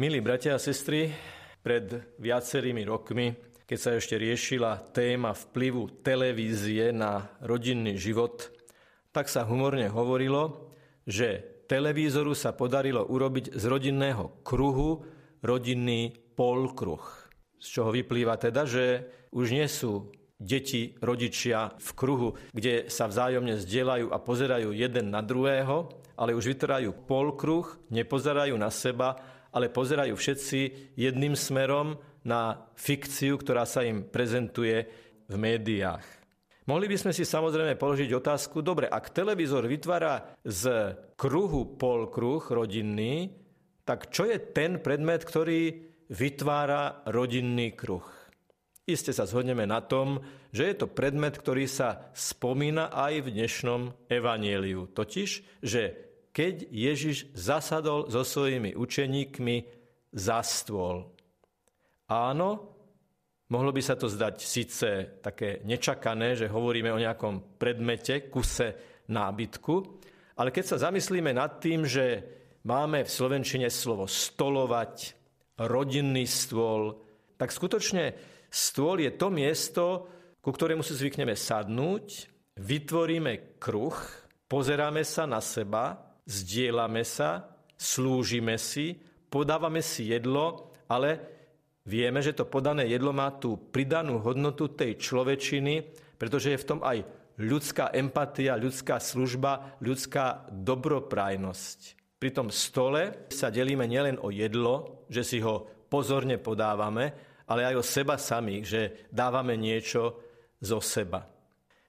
Milí bratia a sestry, pred viacerými rokmi, keď sa ešte riešila téma vplyvu televízie na rodinný život, tak sa humorne hovorilo, že televízoru sa podarilo urobiť z rodinného kruhu rodinný polkruh. Z čoho vyplýva teda, že už nie sú deti, rodičia v kruhu, kde sa vzájomne zdieľajú a pozerajú jeden na druhého, ale už vytvárajú polkruh, nepozerajú na seba, ale pozerajú všetci jedným smerom na fikciu, ktorá sa im prezentuje v médiách. Mohli by sme si samozrejme položiť otázku, dobre, ak televízor vytvára z kruhu polkruh rodinný, tak čo je ten predmet, ktorý vytvára rodinný kruh? Iste sa zhodneme na tom, že je to predmet, ktorý sa spomína aj v dnešnom evanieliu. Totiž, že keď Ježiš zasadol so svojimi učeníkmi za stôl. Áno, mohlo by sa to zdať síce také nečakané, že hovoríme o nejakom predmete, kuse nábytku, ale keď sa zamyslíme nad tým, že máme v slovenčine slovo stolovať, rodinný stôl, tak skutočne stôl je to miesto, ku ktorému si zvykneme sadnúť, vytvoríme kruh, pozeráme sa na seba zdieľame sa, slúžime si, podávame si jedlo, ale vieme, že to podané jedlo má tú pridanú hodnotu tej človečiny, pretože je v tom aj ľudská empatia, ľudská služba, ľudská dobroprajnosť. Pri tom stole sa delíme nielen o jedlo, že si ho pozorne podávame, ale aj o seba samých, že dávame niečo zo seba.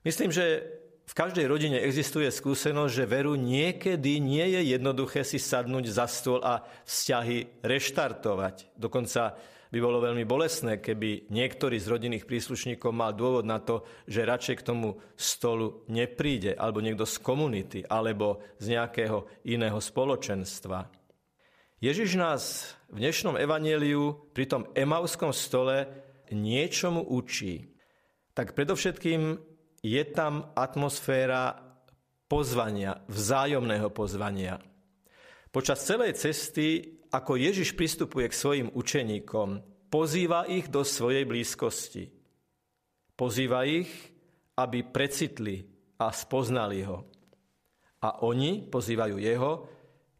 Myslím, že v každej rodine existuje skúsenosť, že veru niekedy nie je jednoduché si sadnúť za stôl a vzťahy reštartovať. Dokonca by bolo veľmi bolestné, keby niektorý z rodinných príslušníkov mal dôvod na to, že radšej k tomu stolu nepríde, alebo niekto z komunity, alebo z nejakého iného spoločenstva. Ježiš nás v dnešnom evaneliu pri tom emauskom stole niečomu učí. Tak predovšetkým je tam atmosféra pozvania, vzájomného pozvania. Počas celej cesty, ako Ježiš pristupuje k svojim učeníkom, pozýva ich do svojej blízkosti. Pozýva ich, aby precitli a spoznali ho. A oni pozývajú jeho,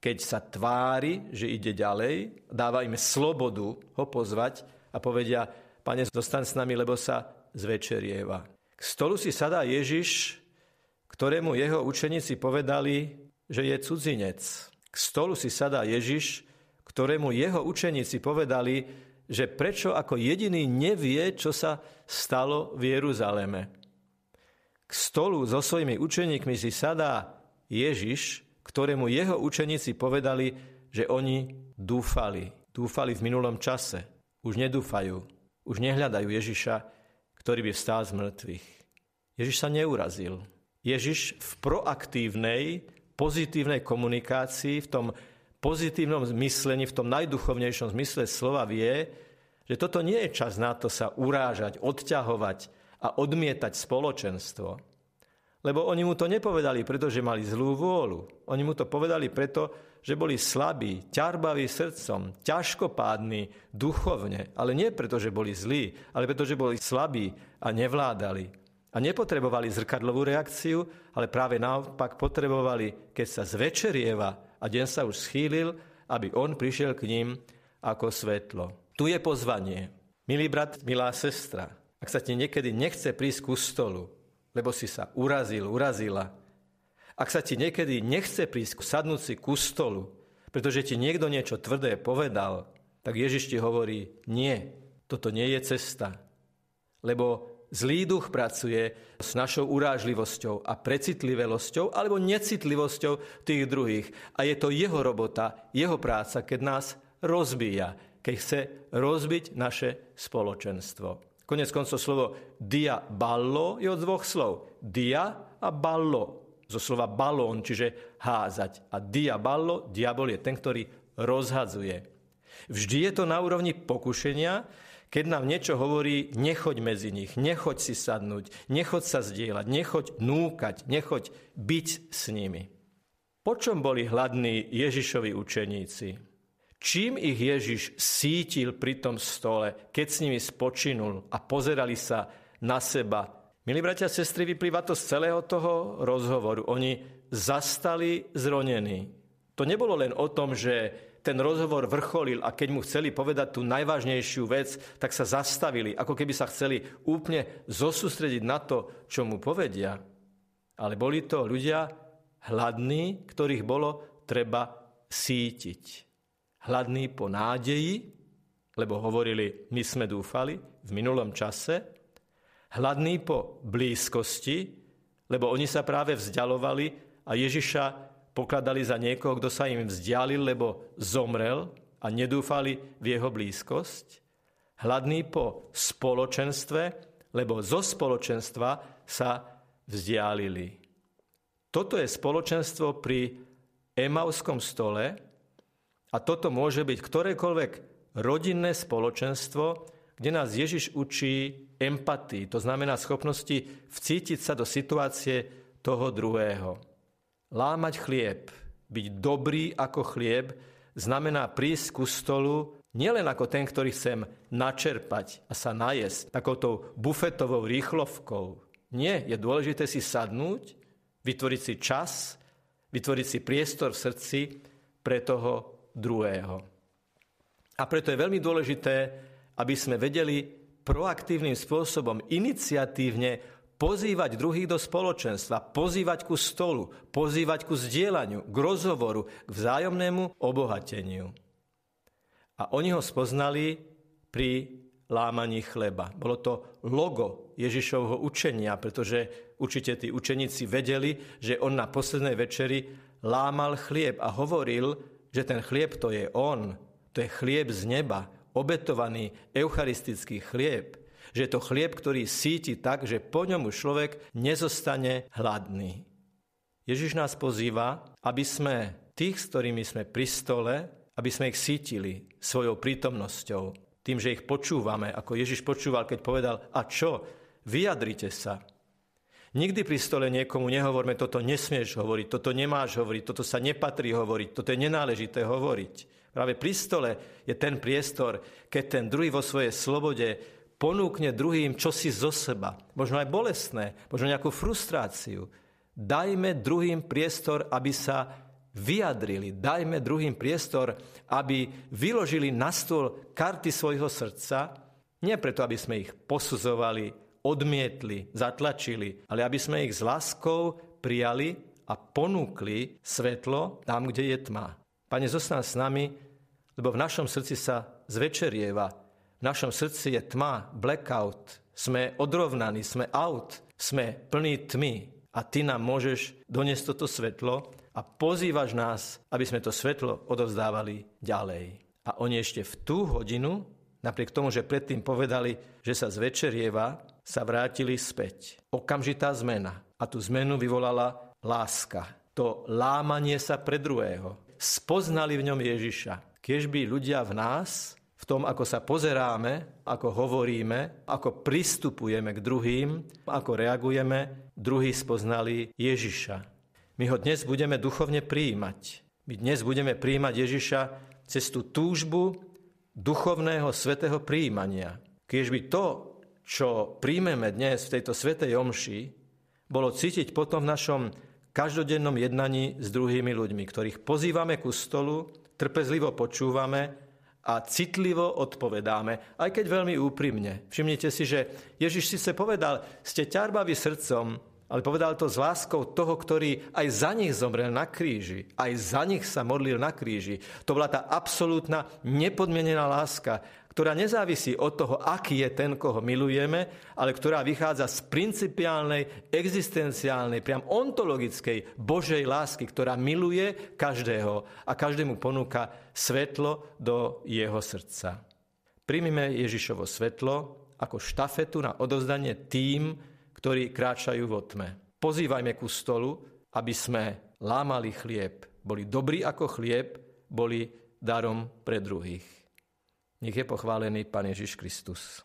keď sa tvári, že ide ďalej, dáva im slobodu ho pozvať a povedia, pane, zostan s nami, lebo sa zvečerieva. K stolu si sadá Ježiš, ktorému jeho učeníci povedali, že je cudzinec. K stolu si sadá Ježiš, ktorému jeho učeníci povedali, že prečo ako jediný nevie, čo sa stalo v Jeruzaleme. K stolu so svojimi učeníkmi si sadá Ježiš, ktorému jeho učeníci povedali, že oni dúfali. Dúfali v minulom čase. Už nedúfajú. Už nehľadajú Ježiša, ktorý by vstal z mŕtvych. Ježiš sa neurazil. Ježiš v proaktívnej, pozitívnej komunikácii, v tom pozitívnom myslení, v tom najduchovnejšom zmysle slova vie, že toto nie je čas na to sa urážať, odťahovať a odmietať spoločenstvo. Lebo oni mu to nepovedali, pretože mali zlú vôľu. Oni mu to povedali preto, že boli slabí, ťarbaví srdcom, ťažkopádni duchovne, ale nie preto, že boli zlí, ale preto, že boli slabí a nevládali. A nepotrebovali zrkadlovú reakciu, ale práve naopak potrebovali, keď sa zvečerieva a deň sa už schýlil, aby on prišiel k ním ako svetlo. Tu je pozvanie. Milý brat, milá sestra, ak sa ti niekedy nechce prísť ku stolu, lebo si sa urazil, urazila, ak sa ti niekedy nechce prísť sadnúť si ku stolu, pretože ti niekto niečo tvrdé povedal, tak Ježiš ti hovorí, nie, toto nie je cesta. Lebo zlý duch pracuje s našou urážlivosťou a precitlivelosťou alebo necitlivosťou tých druhých. A je to jeho robota, jeho práca, keď nás rozbíja, keď chce rozbiť naše spoločenstvo. Konec koncov slovo dia ballo je od dvoch slov. Dia a ballo zo slova balón, čiže házať. A diaballo, diabol je ten, ktorý rozhadzuje. Vždy je to na úrovni pokušenia, keď nám niečo hovorí, nechoď medzi nich, nechoď si sadnúť, nechoď sa zdieľať, nechoď núkať, nechoď byť s nimi. Po čom boli hladní Ježišovi učeníci? Čím ich Ježiš sítil pri tom stole, keď s nimi spočinul a pozerali sa na seba. Milí bratia a sestry, vyplýva to z celého toho rozhovoru. Oni zastali zronení. To nebolo len o tom, že ten rozhovor vrcholil a keď mu chceli povedať tú najvážnejšiu vec, tak sa zastavili, ako keby sa chceli úplne zosústrediť na to, čo mu povedia. Ale boli to ľudia hladní, ktorých bolo treba sítiť. Hladní po nádeji, lebo hovorili, my sme dúfali v minulom čase. Hladní po blízkosti, lebo oni sa práve vzdialovali a Ježiša pokladali za niekoho, kto sa im vzdialil, lebo zomrel a nedúfali v jeho blízkosť. Hladný po spoločenstve, lebo zo spoločenstva sa vzdialili. Toto je spoločenstvo pri Emauskom stole a toto môže byť ktorékoľvek rodinné spoločenstvo, kde nás Ježiš učí empatii, to znamená schopnosti vcítiť sa do situácie toho druhého. Lámať chlieb, byť dobrý ako chlieb, znamená prísť ku stolu nielen ako ten, ktorý chcem načerpať a sa najesť takouto bufetovou rýchlovkou. Nie, je dôležité si sadnúť, vytvoriť si čas, vytvoriť si priestor v srdci pre toho druhého. A preto je veľmi dôležité, aby sme vedeli proaktívnym spôsobom, iniciatívne pozývať druhých do spoločenstva, pozývať ku stolu, pozývať ku zdieľaniu, k rozhovoru, k vzájomnému obohateniu. A oni ho spoznali pri lámaní chleba. Bolo to logo Ježišovho učenia, pretože určite tí učeníci vedeli, že on na poslednej večeri lámal chlieb a hovoril, že ten chlieb to je on, to je chlieb z neba, obetovaný eucharistický chlieb že je to chlieb, ktorý síti tak, že po ňom už človek nezostane hladný. Ježiš nás pozýva, aby sme tých, s ktorými sme pri stole, aby sme ich sítili svojou prítomnosťou, tým, že ich počúvame, ako Ježiš počúval, keď povedal, a čo, vyjadrite sa. Nikdy pri stole niekomu nehovorme, toto nesmieš hovoriť, toto nemáš hovoriť, toto sa nepatrí hovoriť, toto je nenáležité hovoriť. Práve pri stole je ten priestor, keď ten druhý vo svojej slobode ponúkne druhým čosi zo seba, možno aj bolestné, možno nejakú frustráciu. Dajme druhým priestor, aby sa vyjadrili. Dajme druhým priestor, aby vyložili na stôl karty svojho srdca, nie preto, aby sme ich posudzovali, odmietli, zatlačili, ale aby sme ich s láskou prijali a ponúkli svetlo tam, kde je tma. Pane, zostan s nami, lebo v našom srdci sa zvečerieva v našom srdci je tma, blackout, sme odrovnaní, sme out, sme plní tmy a ty nám môžeš doniesť toto svetlo a pozývaš nás, aby sme to svetlo odovzdávali ďalej. A oni ešte v tú hodinu, napriek tomu, že predtým povedali, že sa zvečerieva, sa vrátili späť. Okamžitá zmena. A tú zmenu vyvolala láska. To lámanie sa pre druhého. Spoznali v ňom Ježiša. Keď by ľudia v nás v tom, ako sa pozeráme, ako hovoríme, ako pristupujeme k druhým, ako reagujeme, druhí spoznali Ježiša. My ho dnes budeme duchovne prijímať. My dnes budeme prijímať Ježiša cez tú túžbu duchovného svetého prijímania. Keď by to, čo príjmeme dnes v tejto svetej omši, bolo cítiť potom v našom každodennom jednaní s druhými ľuďmi, ktorých pozývame ku stolu, trpezlivo počúvame a citlivo odpovedáme, aj keď veľmi úprimne. Všimnite si, že Ježiš síce povedal, ste ťarbaví srdcom, ale povedal to s láskou toho, ktorý aj za nich zomrel na kríži, aj za nich sa modlil na kríži. To bola tá absolútna nepodmienená láska, ktorá nezávisí od toho, aký je ten, koho milujeme, ale ktorá vychádza z principiálnej, existenciálnej, priam ontologickej Božej lásky, ktorá miluje každého a každému ponúka svetlo do jeho srdca. Príjmime Ježišovo svetlo ako štafetu na odovzdanie tým, ktorí kráčajú vo tme. Pozývajme ku stolu, aby sme lámali chlieb, boli dobrí ako chlieb, boli darom pre druhých. Nech je pochválený Pán Ježiš Kristus.